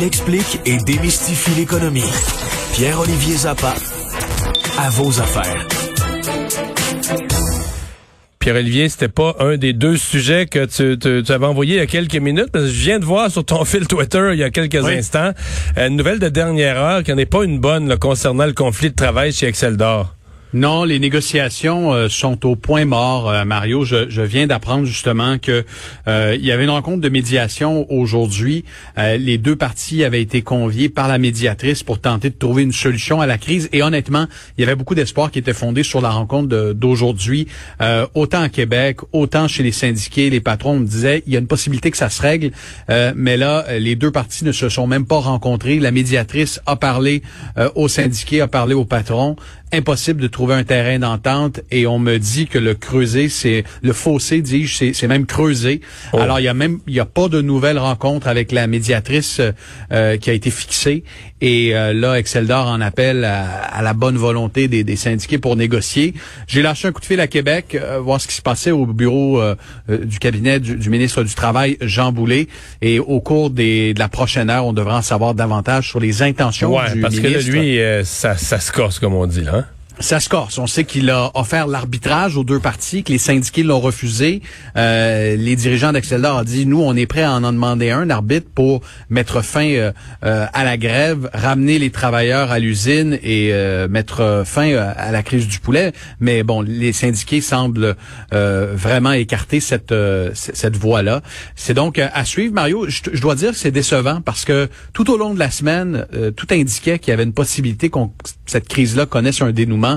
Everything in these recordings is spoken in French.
Il explique et démystifie l'économie. Pierre-Olivier Zappa, à vos affaires. Pierre-Olivier, c'était pas un des deux sujets que tu, tu, avais envoyé il y a quelques minutes, parce que je viens de voir sur ton fil Twitter il y a quelques instants une nouvelle de dernière heure qui n'est pas une bonne concernant le conflit de travail chez Excel d'Or. Non, les négociations euh, sont au point mort, euh, Mario. Je, viens d'apprendre justement que euh, il y avait une rencontre de médiation aujourd'hui. les deux parties avaient été conviées par la médiatrice pour tenter de trouver une solution à la crise. Et honnêtement, il y avait beaucoup d'espoir qui était fondé sur la rencontre d'aujourd'hui. autant à Québec, autant chez les syndiqués, les patrons me disaient il y a une possibilité que ça se règle. mais là, les deux parties ne se sont même pas rencontrées. La médiatrice a parlé aux syndiqués, a parlé aux patrons impossible de trouver un terrain d'entente et on me dit que le creuser, c'est le fossé, dis-je, c'est même creusé. Oh. Alors il y a même il y a pas de nouvelles rencontres avec la médiatrice euh, qui a été fixée et euh, là Exceldor en appelle à, la bonne volonté des, des, syndiqués pour négocier. J'ai lâché un coup de fil à Québec euh, voir ce qui se passait au bureau du cabinet du, ministre du travail Jean Boulet et au cours des, de la prochaine heure, on devra en savoir davantage sur les intentions ouais, du parce ministre. que lui ça ça se casse comme on dit là. Hein? Ça se corse. On sait qu'il a offert l'arbitrage aux deux parties, que les syndiqués l'ont refusé. Euh, les dirigeants d'Exceldor ont dit, nous, on est prêts à en demander un, arbitre, pour mettre fin euh, euh, à la grève, ramener les travailleurs à l'usine et mettre fin à la crise du poulet. Mais bon, les syndiqués semblent vraiment écarter cette, cette voie-là. C'est donc à suivre. Mario, je, je dois dire que c'est décevant parce que tout au long de la semaine, tout indiquait qu'il y avait une possibilité qu'on cette crise-là connaisse un dénouement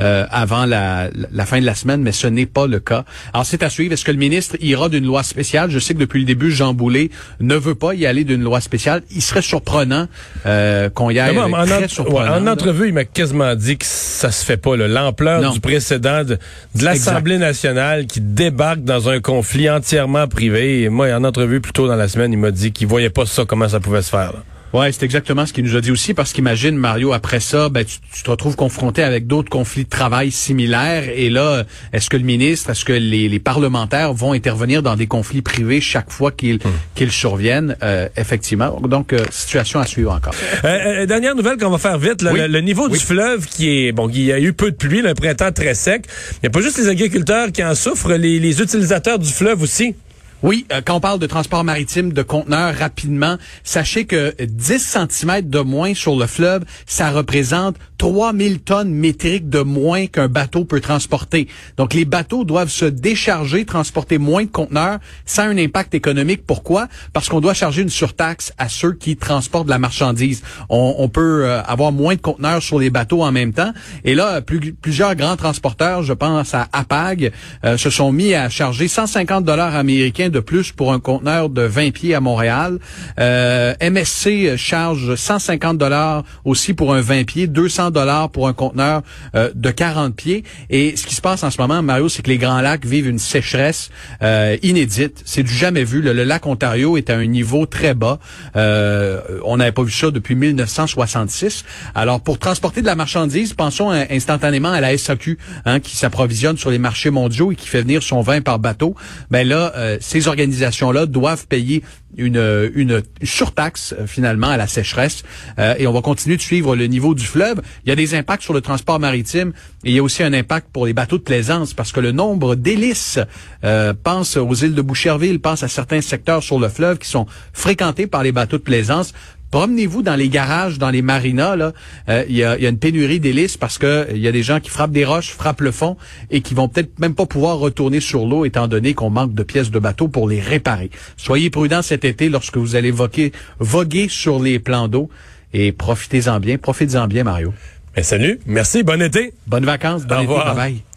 euh, avant la, fin de la semaine, mais ce n'est pas le cas. Alors, c'est à suivre. Est-ce que le ministre ira d'une loi spéciale? Je sais que depuis le début, Jean Boulet ne veut pas y aller d'une loi spéciale. Il serait surprenant euh, qu'on y aille. en, en entrevue, il m'a quasiment dit que ça se fait pas. L'ampleur du précédent de, l'Assemblée nationale qui débarque dans un conflit entièrement privé. moi, en entrevue plus tôt dans la semaine, il m'a dit qu'il voyait pas ça, comment ça pouvait se faire. Ouais, c'est exactement ce qu'il nous a dit aussi, parce qu'imagine, Mario, après ça, ben, tu, te retrouves confronté avec d'autres conflits de travail similaires. Et là, est-ce que le ministre, est-ce que les, parlementaires vont intervenir dans des conflits privés chaque fois qu'ils hmm. qu'ils surviennent? Euh, effectivement. Donc, euh, situation à suivre encore. Euh, dernière nouvelle qu'on va faire vite. le, niveau du fleuve qui est... Bon, il y a eu peu de pluie, un printemps très sec. Il n'y a pas juste les agriculteurs qui en souffrent, les, les utilisateurs du fleuve aussi. Oui, euh, quand on parle de transport maritime de conteneurs rapidement, sachez que 10 cm de moins sur le fleuve, ça représente 3000 tonnes métriques de moins qu'un bateau peut transporter. Donc les bateaux doivent se décharger, transporter moins de conteneurs. Ça a un impact économique. Pourquoi? Parce qu'on doit charger une surtaxe à ceux qui transportent de la marchandise. On, peut euh, avoir moins de conteneurs sur les bateaux en même temps. Et là, plusieurs grands transporteurs, je pense à Apag, euh, se sont mis à charger 150 dollars américains de plus pour un conteneur de 20 pieds à Montréal. Euh, MSC charge 150 dollars aussi pour un 20 pieds, 200 dollars pour un conteneur euh, de 40 pieds. Et ce qui se passe en ce moment, Mario, c'est que les Grands Lacs vivent une sécheresse euh, inédite. C'est du jamais vu. Le, lac Ontario est à un niveau très bas. on n'avait pas vu ça depuis 1966. Alors, pour transporter de la marchandise, pensons instantanément à la SAQ, hein, qui s'approvisionne sur les marchés mondiaux et qui fait venir son vin par bateau. Ben là, ces ces organisations-là doivent payer une, surtaxe euh, finalement à la sécheresse euh, et on va continuer de suivre le niveau du fleuve. Il y a des impacts sur le transport maritime et il y a aussi un impact pour les bateaux de plaisance parce que le nombre d'hélices, euh, pense aux îles de Boucherville, pense à certains secteurs sur le fleuve qui sont fréquentés par les bateaux de plaisance, Promenez-vous dans les garages, dans les marinas, là, euh, il y, a, une pénurie d'hélices parce que il y a des gens qui frappent des roches, frappent le fond et qui vont peut-être même pas pouvoir retourner sur l'eau étant donné qu'on manque de pièces de bateau pour les réparer. Soyez prudents cet été lorsque vous allez voguer, voguer sur les plans d'eau et profitez-en bien. Profitez-en bien, Mario. Ben, salut. Merci. Bon été. Bonnes vacances. Bon été. Bye bye.